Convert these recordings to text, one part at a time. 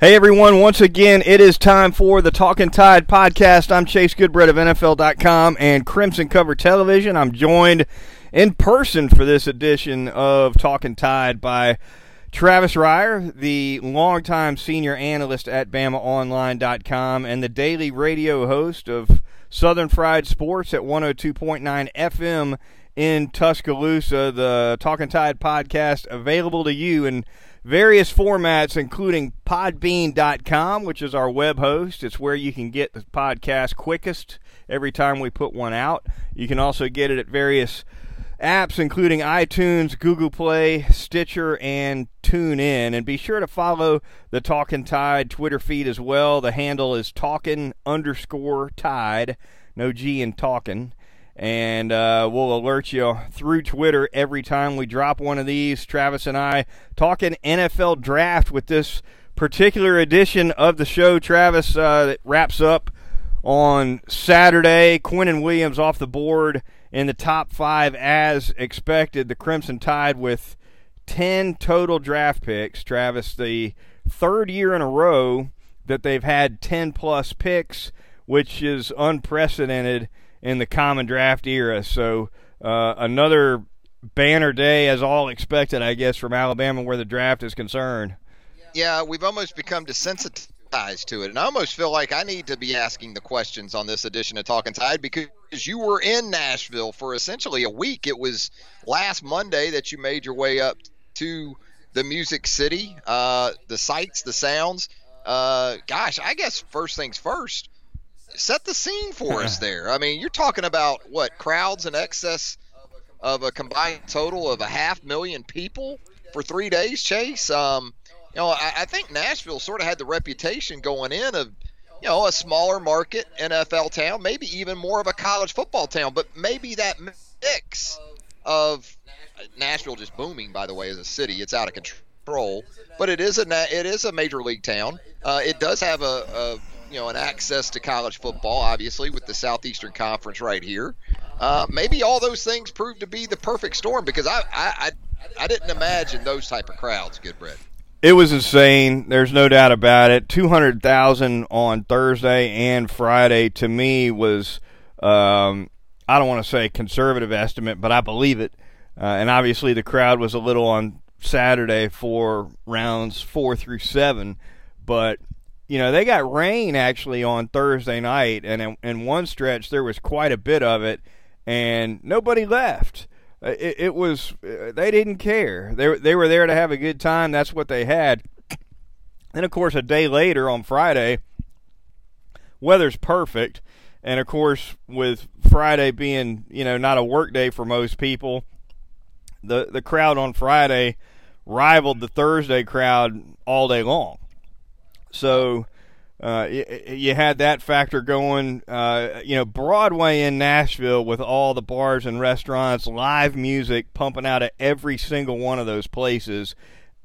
Hey everyone, once again, it is time for the Talking Tide podcast. I'm Chase Goodbread of NFL.com and Crimson Cover Television. I'm joined in person for this edition of Talking Tide by Travis Reier, the longtime senior analyst at BamaOnline.com and the daily radio host of Southern Fried Sports at 102.9 FM in Tuscaloosa. The Talking Tide podcast available to you in various formats, including Podbean.com, which is our web host. It's where you can get the podcast quickest every time we put one out. You can also get it at various apps, including iTunes, Google Play, Stitcher, and TuneIn. And be sure to follow the Talking Tide Twitter feed as well. The handle is Talking underscore Tide, no G in Talking and uh, we'll alert you through Twitter every time we drop one of these. Travis and I talking NFL draft with this particular edition of the show. Travis uh, that wraps up on Saturday. Quinnen Williams off the board in the top five as expected. The Crimson Tide with 10 total draft picks. Travis, the third year in a row that they've had 10 plus picks, which is unprecedented in the common draft era. So uh, another banner day, as all expected, I guess, from Alabama where the draft is concerned. Yeah, we've almost become desensitized to it, and I almost feel like I need to be asking the questions on this edition of Talking Tide because you were in Nashville for essentially a week. It was last Monday that you made your way up to the Music City, uh, the sights, the sounds. Uh, gosh, I guess first things first set the scene for us there. I mean, you're talking about what crowds in excess of a combined total of a half million people for three days. Chase, um, you know, I, I think Nashville sort of had the reputation going in of you know a smaller market NFL town, maybe even more of a college football town, but maybe that mix of Nashville just booming. By the way, as a city, it's out of control, but it is a it is a major league town. Uh, it does have a, a you know, an access to college football, obviously, with the Southeastern Conference right here. Uh, maybe all those things proved to be the perfect storm because I, I, I, I didn't imagine those type of crowds, Goodbread. It was insane. There's no doubt about it. 200,000 on Thursday and Friday to me was, um, I don't want to say conservative estimate, but I believe it. Uh, and obviously the crowd was a little on Saturday for rounds four through seven. But you know, they got rain actually on Thursday night, and in, in one stretch there was quite a bit of it, and nobody left. Uh, it, it was uh, they didn't care. They they were there to have a good time. That's what they had. And of course, a day later on Friday, weather's perfect, and of course, with Friday being you know not a work day for most people, the the crowd on Friday rivaled the Thursday crowd all day long. So uh, you, you, had that factor going. Uh, you know, Broadway in Nashville with all the bars and restaurants, live music pumping out of every single one of those places.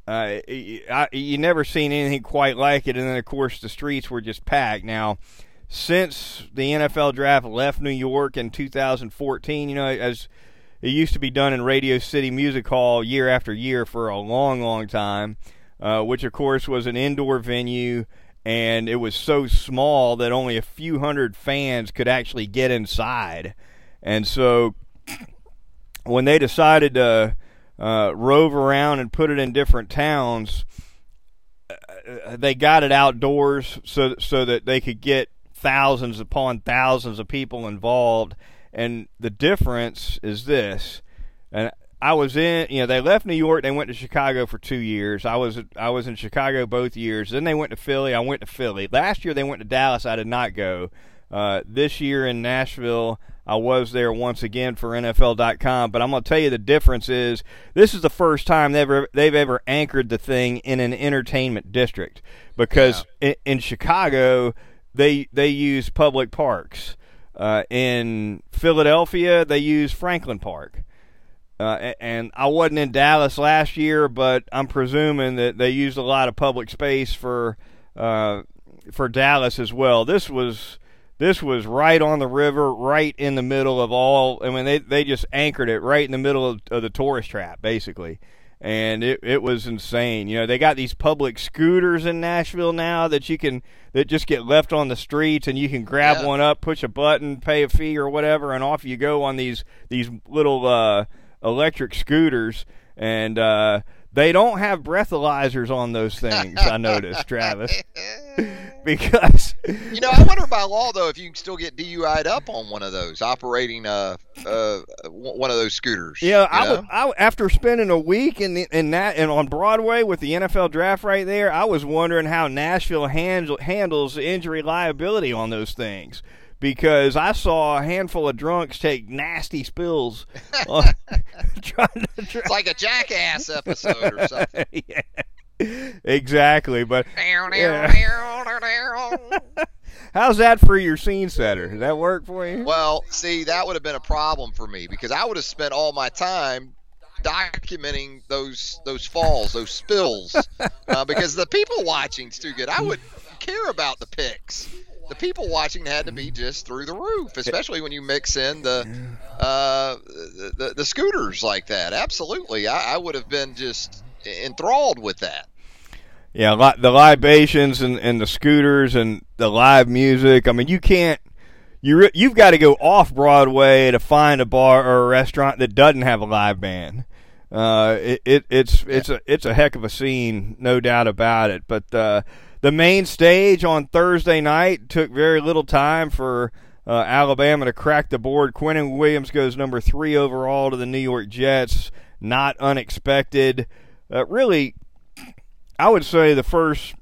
Uh, I, you never seen anything quite like it, and then of course the streets were just packed. Now, since the NFL draft left New York in 2014, you know, as it used to be done in Radio City Music Hall year after year for a long, long time uh, which of course was an indoor venue, and it was so small that only a few hundred fans could actually get inside. And so when they decided to uh, rove around and put it in different towns, uh, they got it outdoors so so that they could get thousands upon thousands of people involved. And the difference is this, and I was in, you know, they left New York. They went to Chicago for two years. I was I was in Chicago both years. Then they went to Philly. I went to Philly. Last year they went to Dallas. I did not go. Uh, this year in Nashville, I was there once again for NFL.com. But I'm going to tell you the difference is this is the first time they've ever, they've ever anchored the thing in an entertainment district because yeah. in, in, Chicago they they use public parks. Uh, in Philadelphia, they use Franklin Park. Uh, and I wasn't in Dallas last year, but I'm presuming that they used a lot of public space for uh, for Dallas as well. This was this was right on the river, right in the middle of all. I mean, they they just anchored it right in the middle of, of the tourist trap, basically. and it, it was insane. You know, they got these public scooters in Nashville now that you can that just get left on the streets and you can grab Yeah. one up, push a button, pay a fee or whatever, and off you go on these these little uh, electric scooters. And uh, they don't have breathalyzers on those things. I noticed, Travis, because You know, I wonder by law though if you can still get DUI'd up on one of those operating uh, uh one of those scooters. Yeah, I, was, I after spending a week in the, in that and on Broadway with the NFL draft right there, I was wondering how Nashville handle, handles injury liability on those things because I saw a handful of drunks take nasty spills on, trying to try, It's like a jackass episode or something. yeah. Exactly, but Yeah. how's that for your scene setter? Does that work for you? Well, see, that would have been a problem for me because I would have spent all my time documenting those those falls, those spills, uh, because the people watching watching's too good. I would care about the pics. The people watching had to be just through the roof, especially when you mix in the uh, the, the, scooters like that. Absolutely, I, I would have been just enthralled with that. Yeah, li- the libations and, and the scooters and the live music. I mean, you can't. You you've got to go off Broadway to find a bar or a restaurant that doesn't have a live band. Uh, it, it it's it's a it's a heck of a scene, no doubt about it. But uh, the main stage on Thursday night took very little time for uh, Alabama to crack the board. Quinnen Williams goes number three overall to the New York Jets. Not unexpected. Uh, really, I would say the first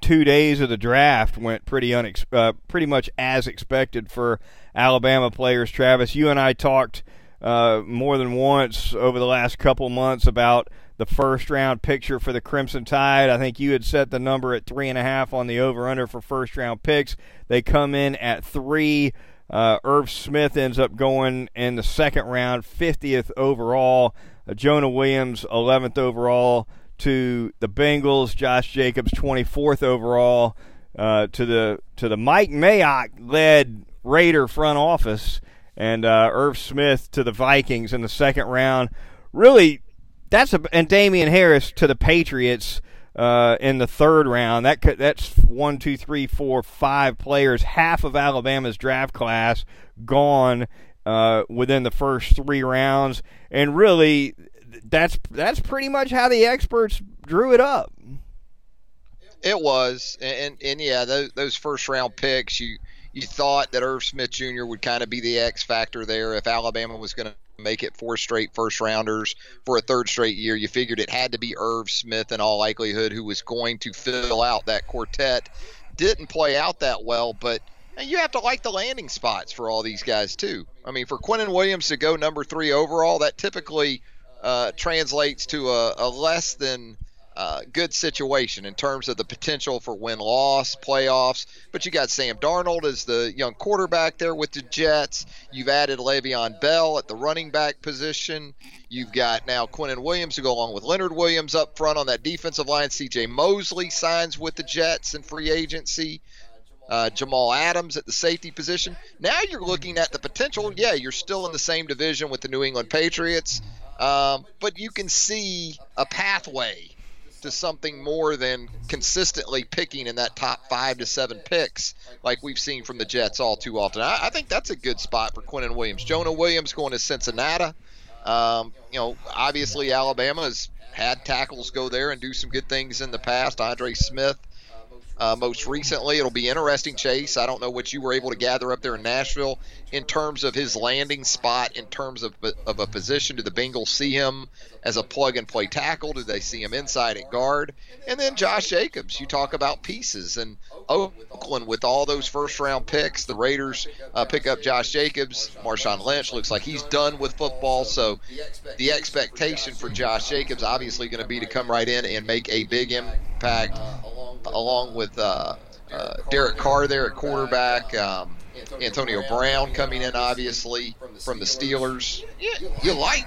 two days of the draft went pretty unex- uh, pretty much as expected for Alabama players. Travis, you and I talked uh, more than once over the last couple months about the first round picture for the Crimson Tide. I think you had set the number at three and a half on the over under for first round picks. They come in at three. Uh, Irv Smith ends up going in the second round, 50th overall. Uh, Jonah Williams, 11th overall to the Bengals. Josh Jacobs, 24th overall uh, to the to the Mike Mayock led Raider front office, and uh, Irv Smith to the Vikings in the second round. Really, that's a and Damien Harris to the Patriots uh, in the third round. That could, that's one, two, three, four, five players. Half of Alabama's draft class gone uh, within the first three rounds, and really, that's that's pretty much how the experts drew it up. It was, and and, and yeah, those, those first round picks, you you thought that Irv Smith Jr. would kind of be the X factor there if Alabama was going to make it four straight first rounders for a third straight year. You figured it had to be Irv Smith in all likelihood who was going to fill out that quartet. Didn't play out that well, but you have to like the landing spots for all these guys too. I mean, for Quinnen Williams to go number three overall, that typically uh, translates to a, a less than uh, good situation in terms of the potential for win loss playoffs. But you got Sam Darnold as the young quarterback there with the Jets. You've added Le'Veon Bell at the running back position. You've got now Quinnen Williams to go along with Leonard Williams up front on that defensive line. C.J. Mosley signs with the Jets in free agency. Uh, Jamal Adams at the safety position. Now you're looking at the potential. Yeah, you're still in the same division with the New England Patriots, um, but you can see a pathway to something more than consistently picking in that top five to seven picks like we've seen from the Jets all too often. I, I think that's a good spot for Quinnen Williams. Jonah Williams going to Cincinnati. Um, you know, obviously Alabama has had tackles go there and do some good things in the past. Andre Smith. Uh, most recently, it'll be interesting, Chase. I don't know what you were able to gather up there in Nashville in terms of his landing spot, in terms of, of a position. Do the Bengals see him as a plug and play tackle? Do they see him inside at guard? And then Josh Jacobs. You talk about pieces. And Oakland, with all those first round picks, the Raiders uh, pick up Josh Jacobs. Marshawn Lynch looks like he's done with football. So the expectation for Josh Jacobs obviously going to be to come right in and make a big impact along with uh, uh, Derek Carr there at quarterback. Um, Antonio Brown coming in, obviously, from the Steelers. Yeah, you like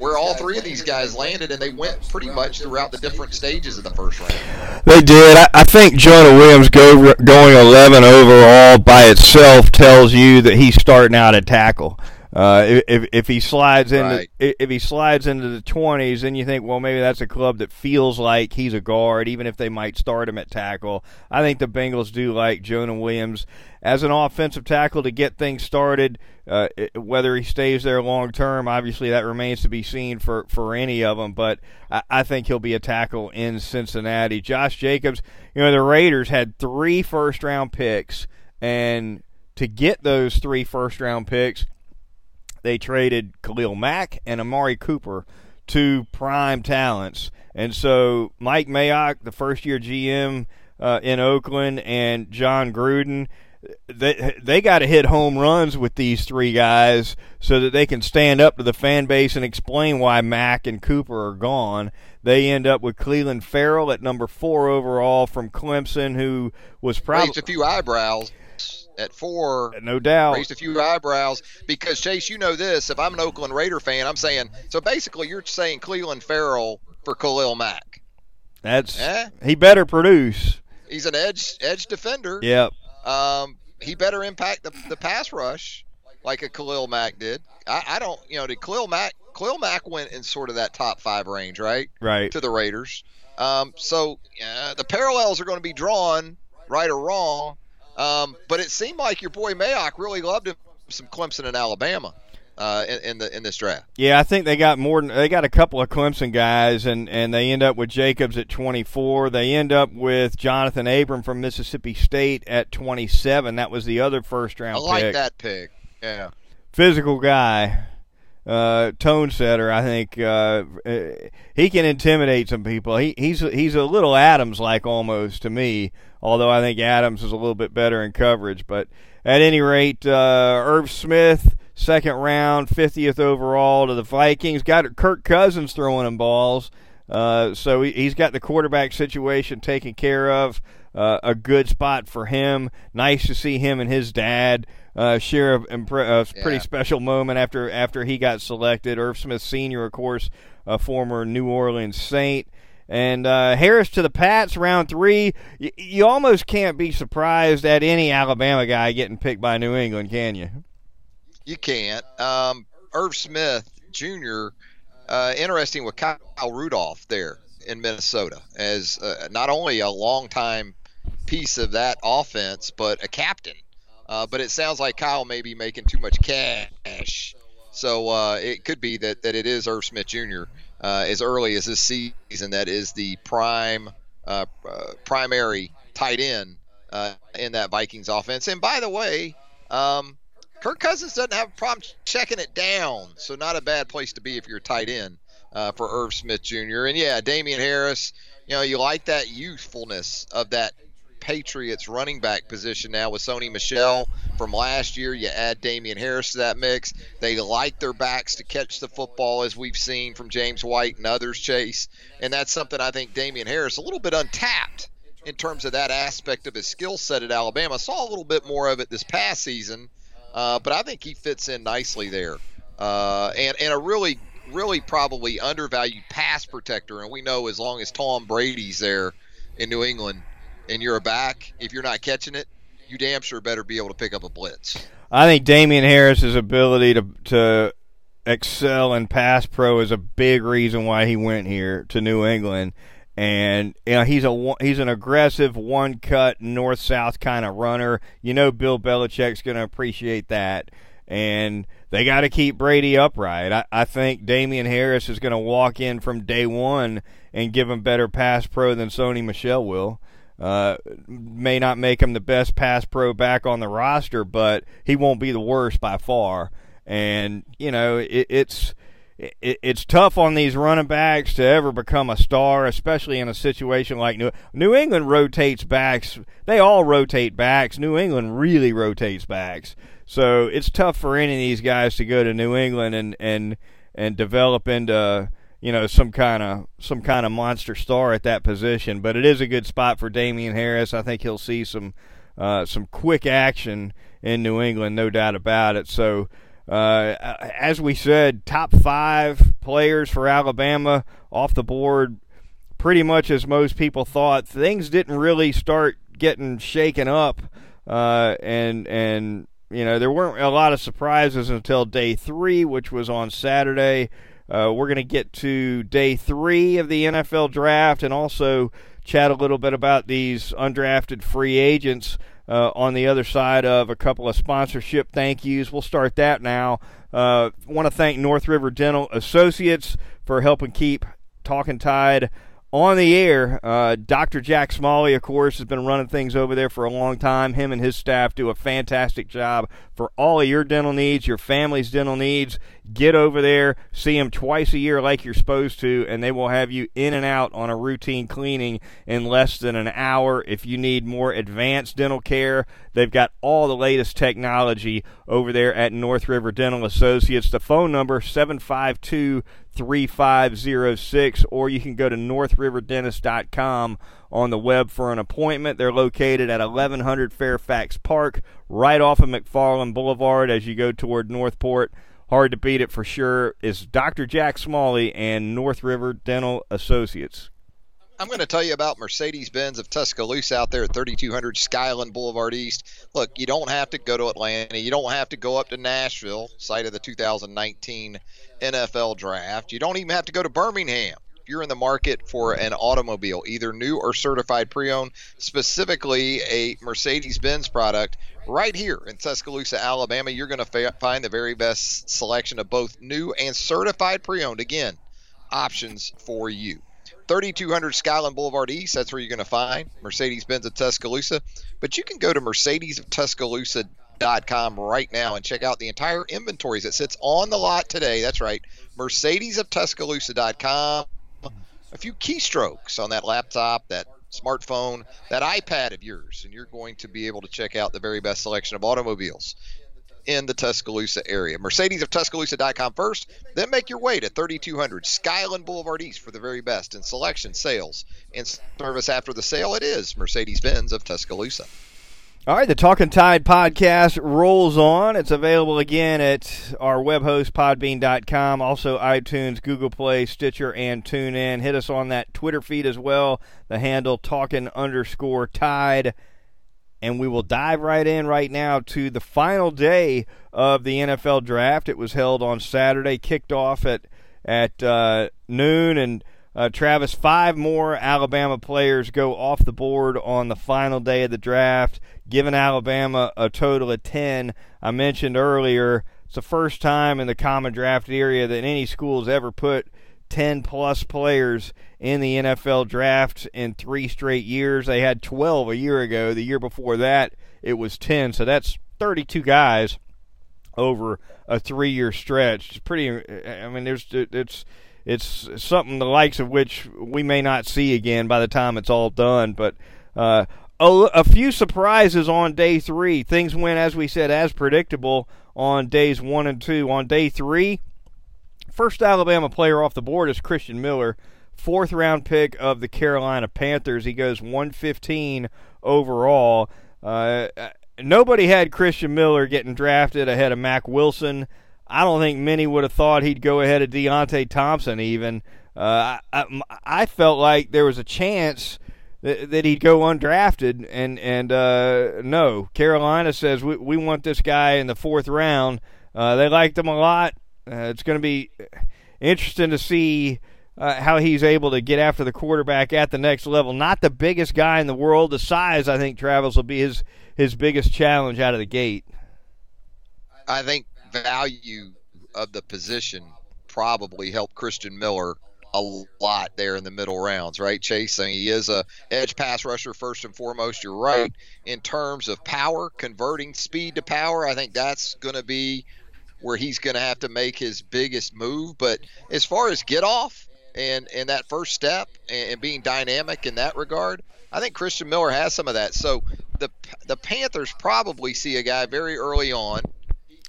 where all three of these guys landed, and they went pretty much throughout the different stages of the first round. They did. I, I think Jonah Williams go, going 11 overall by itself tells you that he's starting out at tackle. Uh, if if he slides into Right. if he slides into the twenties, then you think, well, maybe that's a club that feels like he's a guard, even if they might start him at tackle. I think the Bengals do like Jonah Williams as an offensive tackle to get things started. Uh, whether he stays there long term, obviously that remains to be seen for for any of them. But I, I think he'll be a tackle in Cincinnati. Josh Jacobs, you know, the Raiders had three first round picks, and to get those three first round picks they traded Khalil Mack and Amari Cooper, two prime talents. And so Mike Mayock, the first year GM uh, in Oakland, and Jon Gruden, they they got to hit home runs with these three guys so that they can stand up to the fan base and explain why Mack and Cooper are gone. They end up with Clelin Ferrell at number four overall from Clemson, who was probably Raised a few eyebrows at four. no doubt Raised a few eyebrows because Chase, you know this. If I'm an Oakland Raider fan, I'm saying so. Basically, you're saying Clelin Ferrell for Khalil Mack. that's Eh? he better produce. He's an edge edge defender. Yep. Um, he better impact the, the pass rush like a Khalil Mack did. I, I don't, you know, did Khalil Mack? Khalil Mack went in sort of that top five range, right, Right. to the Raiders. Um, so uh, the parallels are going to be drawn, right or wrong. Um, but it seemed like your boy Mayock really loved him some Clemson and Alabama uh, in, in the in this draft. Yeah, I think they got more. Than, they got a couple of Clemson guys, and and they end up with Jacobs at 24. They end up with Johnathan Abram from Mississippi State at 27. That was the other first round I like pick. that pick. Yeah. Physical guy, uh, tone setter. I think uh, uh, he can intimidate some people. He, he's he's a little Adams like almost to me. Although I think Adams is a little bit better in coverage, but at any rate, uh, Irv Smith, second round, 50th overall to the Vikings. Got Kirk Cousins throwing him balls. Uh, so he, he's got the quarterback situation taken care of. Uh, a good spot for him. Nice to see him and his dad uh, share a, a pretty Yeah. special moment after after he got selected. Irv Smith Sr., of course, a former New Orleans Saint. And uh, Harris to the Pats, round three. Y- you almost can't be surprised at any Alabama guy getting picked by New England, can you? You can't. Um, Irv Smith Jr. Uh, interesting with Kyle Rudolph there in Minnesota as uh, not only a longtime piece of that offense, but a captain. Uh, but it sounds like Kyle may be making too much cash, so uh, it could be that, that it is Irv Smith Jr. Uh, as early as this season that is the prime uh, uh, primary tight end uh, in that Vikings offense. And by the way, um, Kirk Cousins doesn't have a problem checking it down, so not a bad place to be if you're a tight end uh, for Irv Smith Jr. And yeah, Damien Harris, you know, you like that youthfulness of that Patriots running back position now with Sony Michel from last year. You add Damien Harris to that mix. They like their backs to catch the football, as we've seen from James White and others, Chase. And that's something I think Damien Harris a little bit untapped in terms of that aspect of his skill set at Alabama. Saw a little bit more of it this past season, uh, but I think he fits in nicely there. Uh, and and a really really probably undervalued pass protector. And we know as long as Tom Brady's there in New England, and you're a back, if you're not catching it, you damn sure better be able to pick up a blitz. I think Damien Harris's ability to to excel in pass pro is a big reason why he went here to New England. And you know he's a he's an aggressive one cut north south kind of runner. You know Bill Belichick's going to appreciate that, and they got to keep Brady upright. I, I think Damien Harris is going to walk in from day one and give him better pass pro than Sony Michel will. Uh, may not make him the best pass pro back on the roster, but he won't be the worst by far. And you know, it, it's it, it's tough on these running backs to ever become a star, especially in a situation like New New England rotates backs. They all rotate backs. New England really rotates backs. So it's tough for any of these guys to go to New England and and and develop into you know some kind of some kind of monster star at that position. But it is a good spot for Damien Harris. I think he'll see some uh, some quick action in New England, no doubt about it. So. Uh, as we said, top five players for Alabama off the board, pretty much as most people thought. Things didn't really start getting shaken up, uh, and and you know, there weren't a lot of surprises until day three, which was on Saturday. Uh, we're going to get to day three of the NFL draft and also chat a little bit about these undrafted free agents uh, on the other side of a couple of sponsorship thank yous. We'll start that now. Uh, Want to thank North River Dental Associates for helping keep Talking Tide on the air. Uh, Dr. Jack Smalley, of course, has been running things over there for a long time. Him and his staff do a fantastic job for all of your dental needs, your family's dental needs. Get over there, see them twice a year like you're supposed to, and they will have you in and out on a routine cleaning in less than an hour. If you need more advanced dental care, they've got all the latest technology over there at North River Dental Associates. The phone number 752 3506 or you can go to northriverdentist.com on the web for an appointment. They're located at 1100 Fairfax Park, right off of McFarland Boulevard as you go toward Northport. Hard to beat it for sure. Is Dr. Jack Smalley and North River Dental Associates. I'm going to tell you about Mercedes Benz of Tuscaloosa out there at 3200 Skyland Boulevard East. Look, you don't have to go to Atlanta. You don't have to go up to Nashville, site of the 2019 NFL draft. You don't even have to go to Birmingham. If you're in the market for an automobile, either new or certified pre owned, specifically a Mercedes Benz product, right here in Tuscaloosa, Alabama, you're going to find the very best selection of both new and certified pre owned. Again, options for you. 3200 Skyland Boulevard East. That's where you're going to find Mercedes Benz of Tuscaloosa. But you can go to MercedesofTuscaloosa.com right now and check out the entire inventories that sits on the lot today. That's right, MercedesofTuscaloosa.com. A few keystrokes on that laptop, that smartphone, that iPad of yours, and you're going to be able to check out the very best selection of automobiles in the Tuscaloosa area. Mercedes of Tuscaloosa.com first, then make your way to 3200 Skyland Boulevard East for the very best in selection, sales, and service after the sale. It is Mercedes Benz of Tuscaloosa. All right, the Talking Tide podcast rolls on. It's available again at our web host, podbean.com, also iTunes, Google Play, Stitcher, and TuneIn. Hit us on that Twitter feed as well, the handle talking underscore tide and we will dive right in right now to the final day of the NFL draft. It was held on Saturday, kicked off at at uh, noon, and uh, Travis, five more Alabama players go off the board on the final day of the draft, giving Alabama a total of ten. I mentioned earlier it's the first time in the common draft area that any school has ever put 10 plus players in the NFL draft in three straight years. They had 12 a year ago. The year before that, it was 10. So that's 32 guys over a three year stretch. It's pretty, I mean, there's, it's, it's something the likes of which we may not see again by the time it's all done. But, uh, a, a few surprises on day three. Things went, as we said, as predictable on days one and two. On day three, First Alabama player off the board is Christian Miller, fourth round pick of the Carolina Panthers. He goes 115 overall. Uh, nobody had Christian Miller getting drafted ahead of Mack Wilson. I don't think many would have thought he'd go ahead of Deionte Thompson even. Uh, I, I, felt like there was a chance that, that he'd go undrafted, and and uh, no, Carolina says we we want this guy in the fourth round. Uh, they liked him a lot. Uh, it's going to be interesting to see uh, how he's able to get after the quarterback at the next level. Not the biggest guy in the world. The size, I think, Travis will be his his biggest challenge out of the gate. I think value of the position probably helped Christian Miller a lot there in the middle rounds, right, Chase? I mean, he is a edge pass rusher first and foremost. You're right in terms of power, converting speed to power. I think that's going to be where he's going to have to make his biggest move. But as far as get off and and that first step and, and being dynamic in that regard, I think Christian Miller has some of that. So the the Panthers probably see a guy very early on.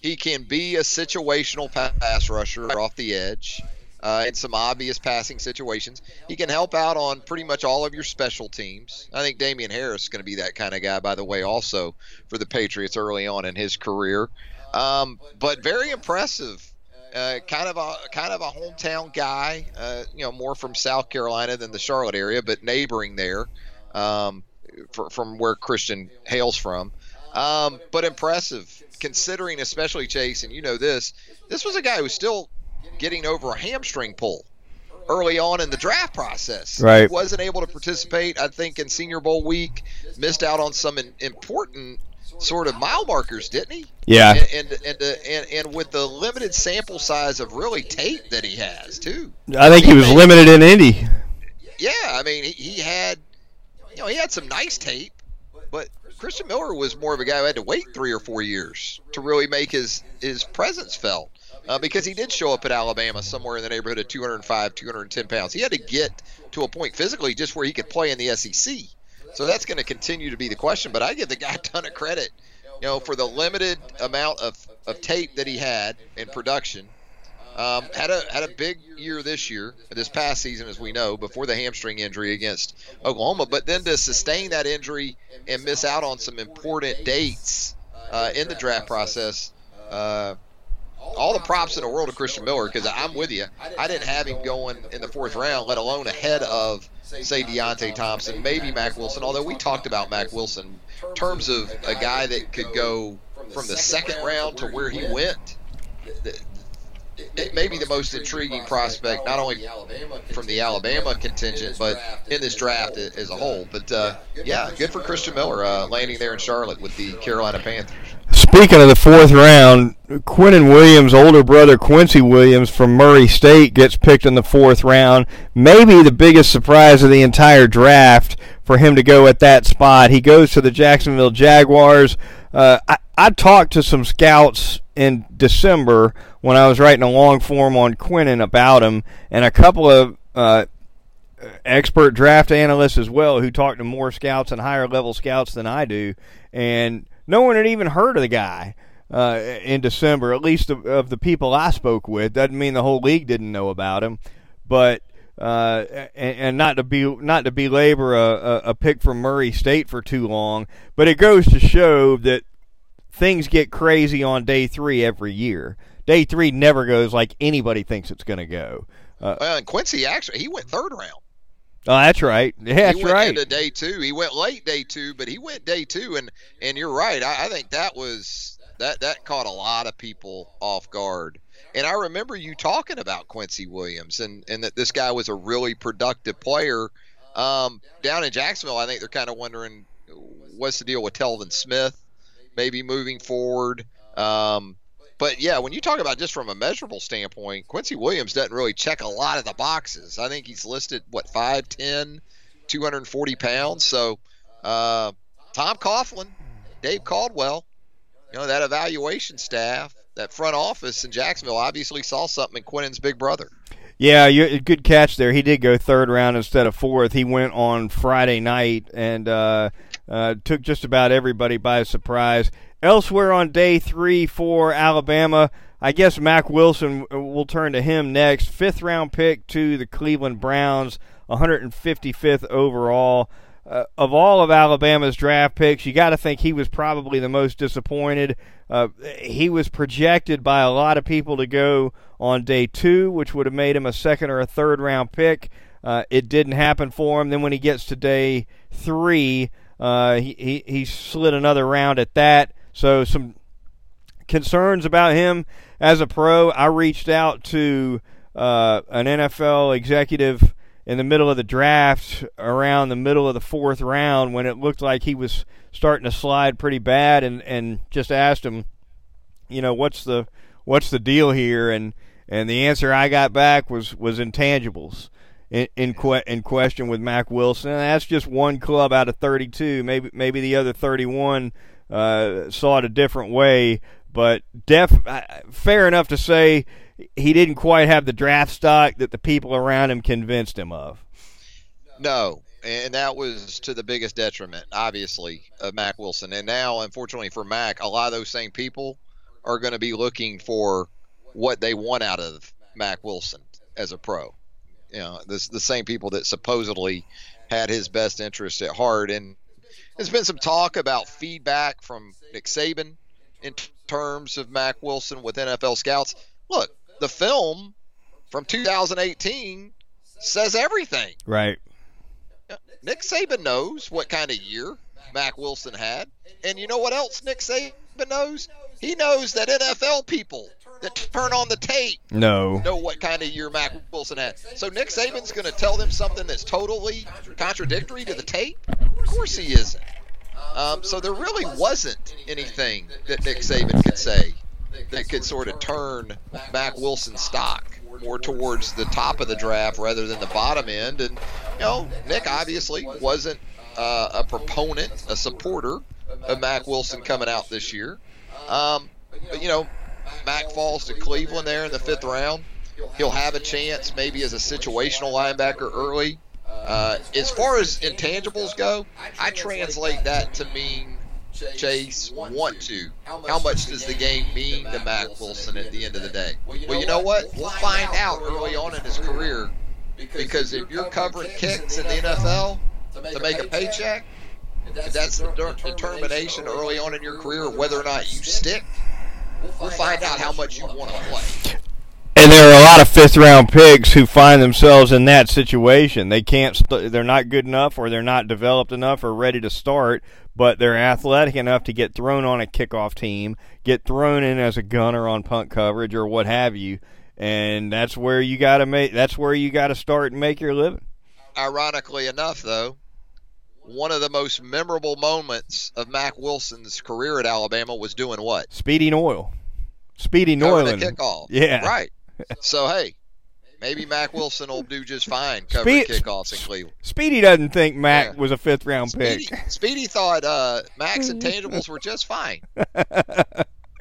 He can be a situational pass rusher off the edge. Uh, in some obvious passing situations. He can help out on pretty much all of your special teams. I think Damien Harris is going to be that kind of guy, by the way, also for the Patriots early on in his career. Um, but very impressive. Uh, kind of a kind of a hometown guy, uh, you know, more from South Carolina than the Charlotte area, but neighboring there, um, for, from where Christian hails from. Um, but impressive, considering especially Chase, and you know this. This was a guy who's still getting over a hamstring pull early on in the draft process. Right. He wasn't able to participate, I think, in Senior Bowl week. Missed out on some in, important sort of mile markers, didn't he? Yeah. And and, and and and with the limited sample size of really tape that he has too. I think he was limited in Indy. Yeah, I mean he, he had, you know, he had some nice tape, but Christian Miller was more of a guy who had to wait three or four years to really make his his presence felt. Uh, because he did show up at Alabama somewhere in the neighborhood of 205, 210 pounds. He had to get to a point physically just where he could play in the SEC. So that's going to continue to be the question. But I give the guy a ton of credit, you know, for the limited amount of, of tape that he had in production. Um, had a had a big year this year, this past season, as we know, before the hamstring injury against Oklahoma. But then to sustain that injury and miss out on some important dates uh, in the draft process. Uh, all the props in the world of Christian Miller because I'm with you. I didn't have him going in the fourth round, let alone ahead of, say, Deionte Thompson, maybe Mack Wilson. Although we talked about Mack Wilson in terms of a guy that could go from the second round to where he went. It may be the most intriguing prospect, not only from the Alabama contingent, but in this draft as a whole. But uh, yeah, good for Christian Miller uh, landing there in Charlotte with the Carolina Panthers. Speaking of the fourth round, Quinnen Williams' older brother Quincy Williams from Murray State gets picked in the fourth round. Maybe the biggest surprise of the entire draft for him to go at that spot. He goes to the Jacksonville Jaguars. Uh, I, I talked to some scouts in December when I was writing a long form on Quinnen about him, and a couple of uh, expert draft analysts as well who talk to more scouts and higher level scouts than I do, and no one had even heard of the guy. Uh, in December, at least of, of, the people I spoke with, doesn't mean the whole league didn't know about him, but uh, and, and, not to be not to belabor a, a, pick from Murray State for too long, but it goes to show that things get crazy on day three every year. Day three never goes like anybody thinks it's going to go. Uh, well, and Quincy actually he went third round. Oh, that's right. Yeah, that's he went right. Into day two, he went late day two, but he went day two, and and you're right. I, I think that was that that caught a lot of people off guard. And I remember you talking about Quincy Williams and and that this guy was a really productive player. Um, down in Jacksonville, I think they're kind of wondering what's the deal with Telvin Smith, maybe moving forward. Um, but yeah, when you talk about just from a measurable standpoint, Quincy Williams doesn't really check a lot of the boxes. I think he's listed what 5'10", 240 pounds. So uh, Tom Coughlin, Dave Caldwell, you know that evaluation staff, that front office in Jacksonville obviously saw something in Quinnen's big brother. Yeah, you, good catch there. He did go third round instead of fourth. He went on Friday night and uh, uh, took just about everybody by surprise. Elsewhere on day three for Alabama, I guess Mack Wilson will turn to him next. Fifth round pick to the Cleveland Browns, 155th overall. Uh, of all of Alabama's draft picks, you got to think he was probably the most disappointed. Uh, he was projected by a lot of people to go on day two, which would have made him a second or a third round pick. Uh, it didn't happen for him. Then when he gets to day three, uh, he, he he slid another round at that. So some concerns about him as a pro. I reached out to uh, an NFL executive in the middle of the draft, around the middle of the fourth round, when it looked like he was starting to slide pretty bad, and, and just asked him, you know, what's the what's the deal here? And and the answer I got back was was intangibles in in, in question with Mack Wilson. And that's just one club out of 32. Maybe maybe the other 31 uh, saw it a different way. But def, uh, fair enough to say he didn't quite have the draft stock that the people around him convinced him of. No, and that was to the biggest detriment, obviously, of Mack Wilson. And now, unfortunately for Mack, a lot of those same people are going to be looking for what they want out of Mack Wilson as a pro. You know, this the same people that supposedly had his best interest at heart. And there's been some talk about feedback from Nick Saban in terms of Mack Wilson with NFL scouts. Look, the film from 2018 says everything. Right. Nick Saban knows what kind of year Mack Wilson had. And you know what else Nick Saban knows? He knows that NFL people that turn on the tape no. know what kind of year Mack Wilson had. So Nick Saban's going to tell them something that's totally contradictory to the tape? Of course he isn't. Um, so there really wasn't anything that Nick Saban could say that could sort of turn Mack Wilson's stock more towards the top of the draft rather than the bottom end. And, you know, Nick obviously wasn't uh, a proponent, a supporter of Mack Wilson coming out this year. Um, but, you know, Mack falls to Cleveland there in the fifth round. He'll have a chance maybe as a situational linebacker early. Uh, as far as intangibles go, I translate that to mean Chase want to. How much does the game mean to Mack Wilson at the end of the day? Well, you know what? We'll find out early on in his career because if you're covering kicks in the NFL to make a paycheck, if that's the determination early on in your career whether or not you stick, we'll find out how much you want to play. And there lot of fifth round picks who find themselves in that situation. They can't, st- they're not good enough, or they're not developed enough, or ready to start, but they're athletic enough to get thrown on a kickoff team, get thrown in as a gunner on punt coverage, or what have you. And that's where you got to make. That's where you got to start and make your living. Ironically enough, though, one of the most memorable moments of Mack Wilson's career at Alabama was doing what? Speedy Noil. Speedy Noil. kickoff. Yeah. Right. So hey, maybe Mack Wilson will do just fine covering kickoffs in Cleveland. Speedy doesn't think Mack yeah. was a fifth round Speedy, pick. Speedy thought uh, Mack's intangibles were just fine.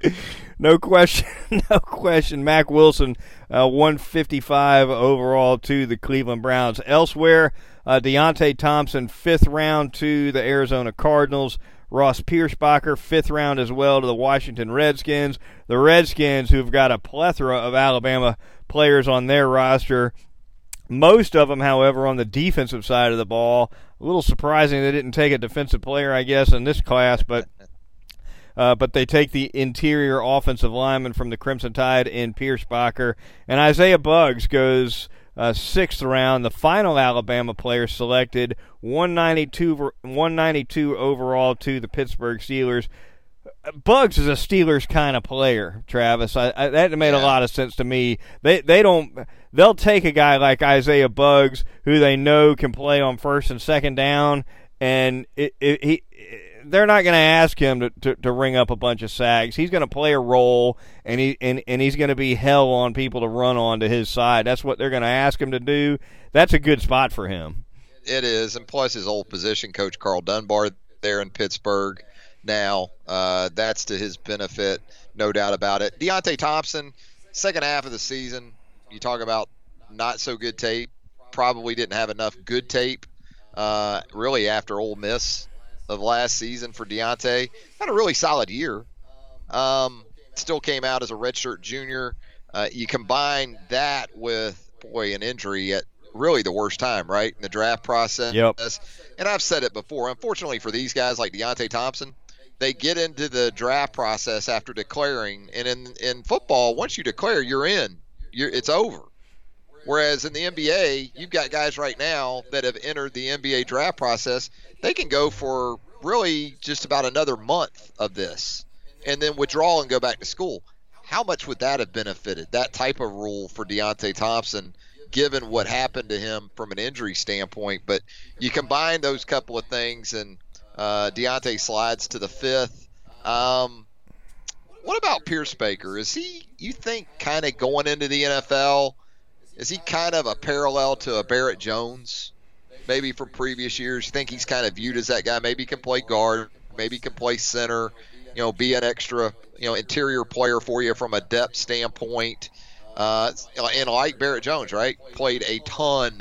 no question, no question. Mack Wilson, uh, 155 overall to the Cleveland Browns. Elsewhere, uh, Deionte Thompson, fifth round to the Arizona Cardinals. Ross Pierschbacher, fifth round as well to the Washington Redskins. The Redskins, who've got a plethora of Alabama players on their roster. Most of them, however, on the defensive side of the ball. A little surprising they didn't take a defensive player, I guess, in this class, but uh, but they take the interior offensive lineman from the Crimson Tide in Pierschbacher. And Isaiah Buggs goes uh, sixth round. The final Alabama player selected, 192, 192 overall to the Pittsburgh Steelers. Buggs is a Steelers kind of player, Travis. I, I, that made yeah. a lot of sense to me. They they don't they'll take a guy like Isaiah Buggs, who they know can play on first and second down, and it, it, he they're not going to ask him to, to, to ring up a bunch of sacks. He's going to play a role, and he and, and he's going to be hell on people to run on to his side. That's what they're going to ask him to do. That's a good spot for him. It is, and plus his old position coach Karl Dunbar there in Pittsburgh. Now uh, that's to his benefit, no doubt about it. Deionte Thompson, second half of the season, you talk about not so good tape. Probably didn't have enough good tape. Uh, really, after Ole Miss of last season for Deionte. Had a really solid year. Um, still came out as a redshirt junior. Uh, you combine that with boy an injury at really the worst time, right in the draft process. Yep. And I've said it before. Unfortunately for these guys like Deionte Thompson, they get into the draft process after declaring, and in in football, once you declare, you're in. You're, it's over. Whereas in the NBA, you've got guys right now that have entered the NBA draft process. They can go for really just about another month of this and then withdraw and go back to school. How much would that have benefited, that type of rule for Deionte Thompson, given what happened to him from an injury standpoint? But you combine those couple of things, and uh, Deionte slides to the fifth. Um, what about Pierschbacher? Is he, you think, kind of going into the NFL – is he kind of a parallel to a Barrett Jones, maybe from previous years? You think he's kind of viewed as that guy? Maybe he can play guard, maybe he can play center, you know, be an extra, you know, interior player for you from a depth standpoint. Uh, and like Barrett Jones, right? Played a ton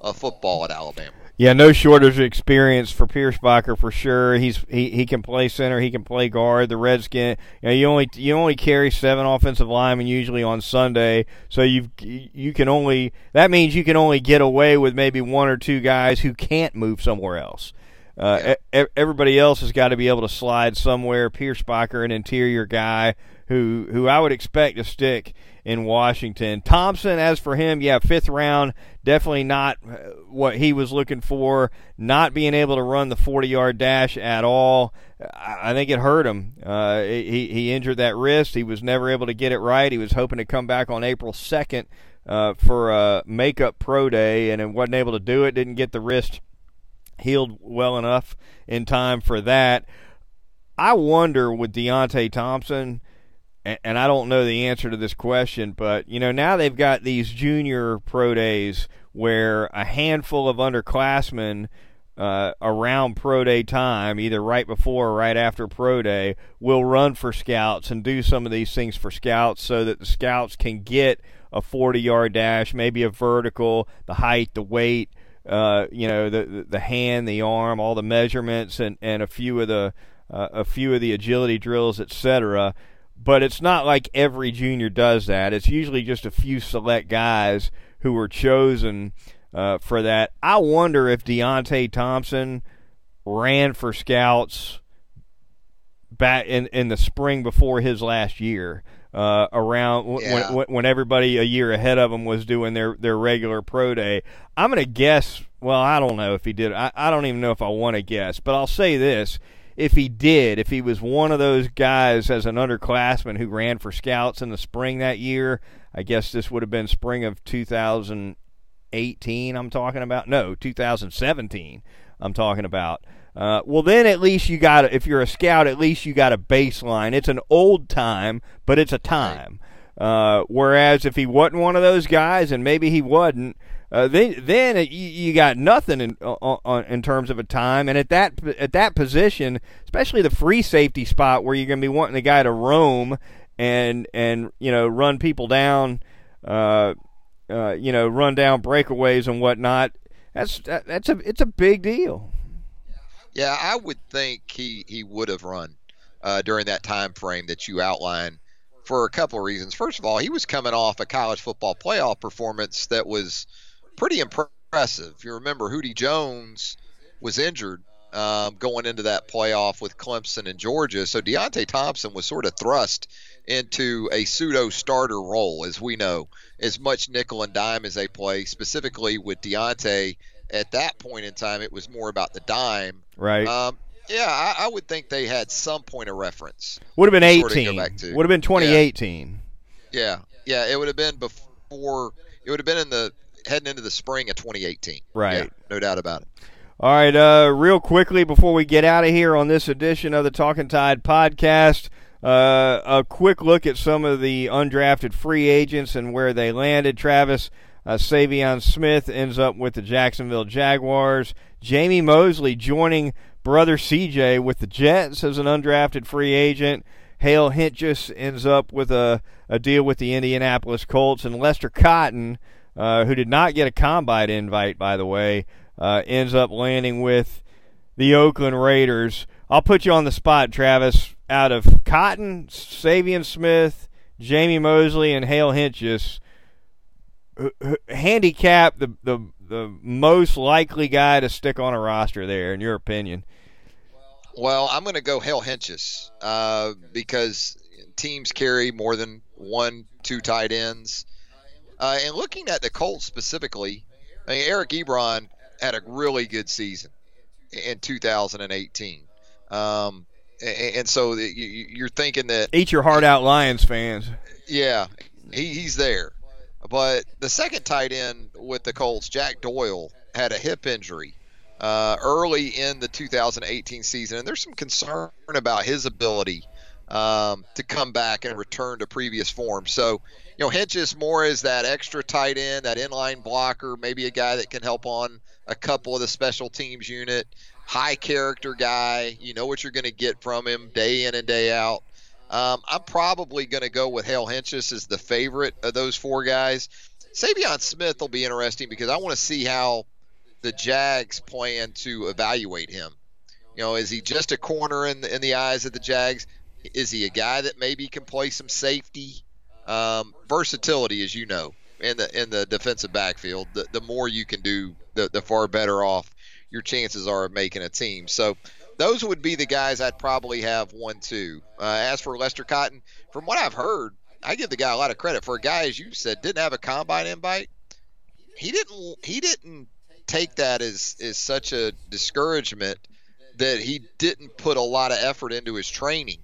of football at Alabama. Yeah, no shortage of experience for Pierce Pierschbacher for sure. He's he, he can play center, he can play guard. The Redskin, you know, you only you only carry seven offensive linemen usually on Sunday, so you you can only that means you can only get away with maybe one or two guys who can't move somewhere else. Uh, yeah. e- everybody else has got to be able to slide somewhere. Pierschbacher, an interior guy who who I would expect to stick in Washington. Thompson, as for him, yeah, fifth round, definitely not uh, what he was looking for. Not being able to run the 40 yard dash at all. I think it hurt him. Uh, he, he injured that wrist. He was never able to get it right. He was hoping to come back on April 2nd uh, for a makeup pro day and wasn't able to do it. Didn't get the wrist healed well enough in time for that. I wonder with Deionte Thompson and I don't know the answer to this question, but you know now they've got these junior pro days where a handful of underclassmen uh, around pro day time, either right before or right after pro day, will run for scouts and do some of these things for scouts so that the scouts can get a 40 yard dash, maybe a vertical, the height, the weight, uh, you know, the the hand, the arm, all the measurements, and and a few of the uh, a few of the agility drills, etc but it's not like every junior does that. It's usually just a few select guys who were chosen uh, for that. I wonder if Deionte Thompson ran for scouts back in in the spring before his last year. Uh, around yeah. when, when everybody a year ahead of him was doing their, their regular pro day. I'm going to guess. Well, I don't know if he did. I, I don't even know if I want to guess, but I'll say this: if he did, if he was one of those guys as an underclassman who ran for scouts in the spring that year, I guess this would have been spring of 2018. I'm talking about no, 2017. I'm talking about. Uh, well, then at least you got if you're a scout, at least you got a baseline. It's an old time, but it's a time. Uh, whereas if he wasn't one of those guys, and maybe he wasn't, uh, then then you, you, got nothing in uh, in terms of a time, and at that at that position, especially the free safety spot where you're going to be wanting the guy to roam and and you know run people down, uh, uh, you know run down breakaways and whatnot. That's that, that's a it's a big deal. Yeah, I would think he he would have run uh, during that time frame that you outlined for a couple of reasons. First of all, he was coming off a college football playoff performance that was pretty impressive. If you remember, Hootie Jones was injured um, going into that playoff with Clemson and Georgia. So Deionte Thompson was sort of thrust into a pseudo starter role, as we know, as much nickel and dime as they play. Specifically with Deionte, at that point in time, it was more about the dime. Right. Um, yeah, I, I, would think they had some point of reference. Would have been 18. Would have been 2018. Yeah. yeah, yeah, it would have been before. It would have been in the heading into the spring of 2018. Right. Yeah, no doubt about it. All right, uh, real quickly before we get out of here on this edition of the Talking Tide podcast, uh, a quick look at some of the undrafted free agents and where they landed. Travis uh, Saivion Smith ends up with the Jacksonville Jaguars. Jamie Mosley joining brother CJ with the Jets as an undrafted free agent. Hale Hentges ends up with a, a deal with the Indianapolis Colts, and Lester Cotton uh, who did not get a combine invite, by the way, uh, ends up landing with the Oakland Raiders. I'll put you on the spot, Travis. Out of Cotton, Saivion Smith, Jamie Mosley, and Hale Hentges, handicap the, the the most likely guy to stick on a roster there, in your opinion? Well, I'm going to go Hale Hentges uh, because teams carry more than one, two tight ends. Uh, and looking at the Colts specifically, I mean, Eric Ebron had a really good season in 2018. Um, and, and, so you're thinking that eat your heart out, Lions fans. Yeah, he, he's there. But the second tight end with the Colts, Jack Doyle, had a hip injury uh, early in the 2018 season, and there's some concern about his ability um, to come back and return to previous form. So you know, Hentges more as that extra tight end, that inline blocker, maybe a guy that can help on a couple of the special teams unit. High character guy. You know what you're going to get from him day in and day out. Um, I'm probably going to go with Hale Hentges as the favorite of those four guys. Saivion Smith will be interesting because I want to see how the Jags plan to evaluate him. You know, is he just a corner in the, in the eyes of the Jags? Is he a guy that maybe can play some safety? Um, versatility, as you know, in the in the defensive backfield, the, the more you can do, the, the far better off your chances are of making a team. So those would be the guys I'd probably have one two. Uh, as for Lester Cotton, from what I've heard, I give the guy a lot of credit for a guy, as you said, didn't have a combine invite. He didn't. He didn't take that as as such a discouragement that he didn't put a lot of effort into his training.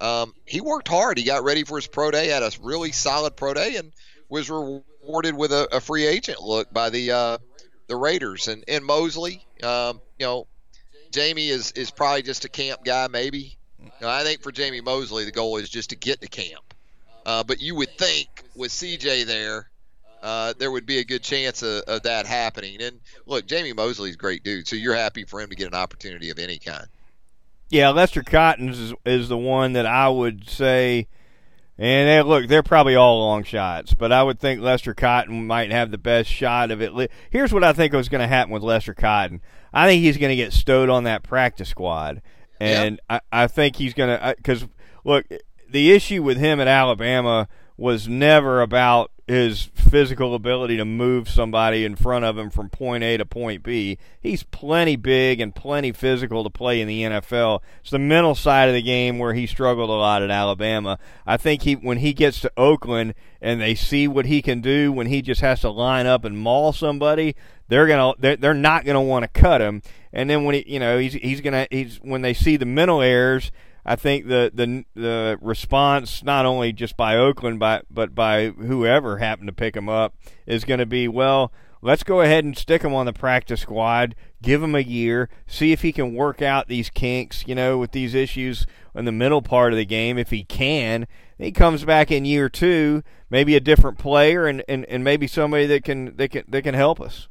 Um, he worked hard. He got ready for his pro day, had a really solid pro day, and was rewarded with a, a free agent look by the uh, the Raiders. And and Mosley, um, you know, Jamie is is probably just a camp guy, maybe. I think for Jamie Mosley, the goal is just to get to camp. Uh, but you would think with CJ there, uh, there would be a good chance of, of, that happening. And look, Jamie Mosley's a great dude, so you're happy for him to get an opportunity of any kind. Yeah, Lester Cottons is, is the one that I would say. And they, look, they're probably all long shots, but I would think Lester Cotton might have the best shot of it. Here's what I think was going to happen with Lester Cotton. I think he's going to get stowed on that practice squad, and yep. I, I think he's going to uh, because look, the issue with him at Alabama was never about his physical ability to move somebody in front of him from point A to point B. He's plenty big and plenty physical to play in the NFL. It's the mental side of the game where he struggled a lot at Alabama. I think he when he gets to Oakland and they see what he can do when he just has to line up and maul somebody, they're gonna they're, they're not gonna want to cut him. And then when he you know he's he's gonna he's when they see the mental errors I think the the the response not only just by Oakland but but by whoever happened to pick him up is going to be well. Let's go ahead and stick him on the practice squad. Give him a year. See if he can work out these kinks. You know, with these issues in the middle part of the game. If he can, he comes back in year two, maybe a different player, and, and, and maybe somebody that can that can that can help us.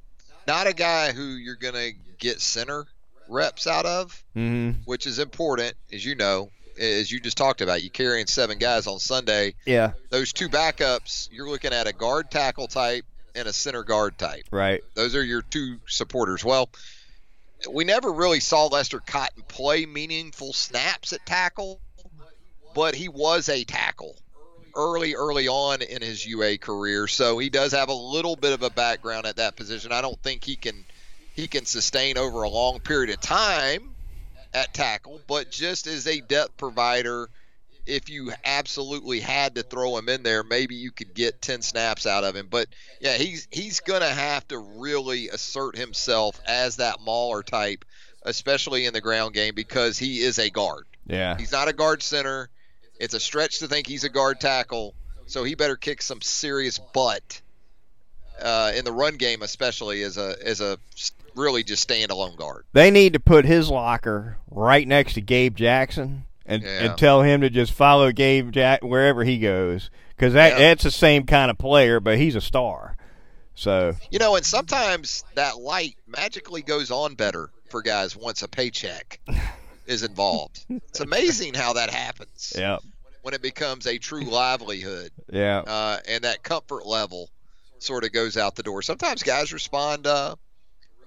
Not a guy who you're going to get center reps out of, mm-hmm. which is important, as you know, as you just talked about. You carrying seven guys on Sunday. Yeah. Those two backups, you're looking at a guard tackle type and a center guard type. Right. Those are your two supporters. Well, we never really saw Lester Cotton play meaningful snaps at tackle, but he was a tackle early, early on in his UA career. So he does have a little bit of a background at that position. I don't think he can – he can sustain over a long period of time at tackle, but just as a depth provider, if you absolutely had to throw him in there, maybe you could get 10 snaps out of him. But yeah, he's he's going to have to really assert himself as that mauler type, especially in the ground game because he is a guard. Yeah. He's not a guard center. It's a stretch to think he's a guard tackle, so he better kick some serious butt uh, in the run game, especially as a as a really just standalone guard. They need to put his locker right next to Gabe Jackson and, yeah. and tell him to just follow Gabe Jack wherever he goes because that yeah. that's the same kind of player, but he's a star. So you know, and sometimes that light magically goes on better for guys once a paycheck is involved. it's amazing how that happens. Yeah. When it becomes a true livelihood. Yeah. Uh, and that comfort level sort of goes out the door. Sometimes guys respond uh,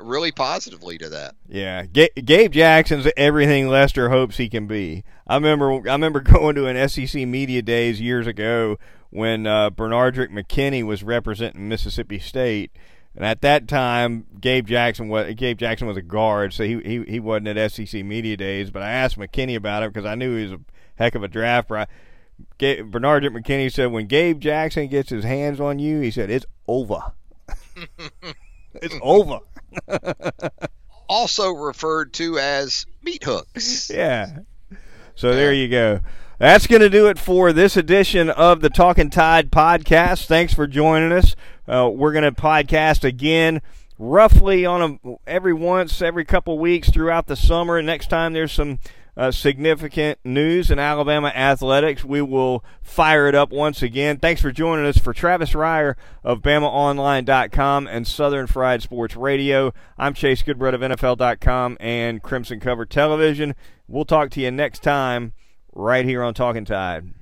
really positively to that. Yeah, G- Gabe Jackson's everything Lester hopes he can be. I remember I remember going to an SEC media days years ago when uh, Benardrick McKinney was representing Mississippi State. And at that time, Gabe Jackson was Gabe Jackson was a guard, so he he, he wasn't at SEC media days. But I asked McKinney about it because I knew he was a heck of a draft. Gabe, Benardrick McKinney said, "When Gabe Jackson gets his hands on you, he said it's over. it's over." also referred to as meat hooks. Yeah. So there you go. That's going to do it for this edition of the Talking Tide podcast. Thanks for joining us. Uh, we're going to podcast again roughly on a every once every couple weeks throughout the summer. Next time there's some uh, significant news in Alabama athletics. We will fire it up once again. Thanks for joining us for Travis Reier of BamaOnline.com and Southern Fried Sports Radio. I'm Chase Goodbread of NFL.com and Crimson Cover Television. We'll talk to you next time right here on Talking Tide.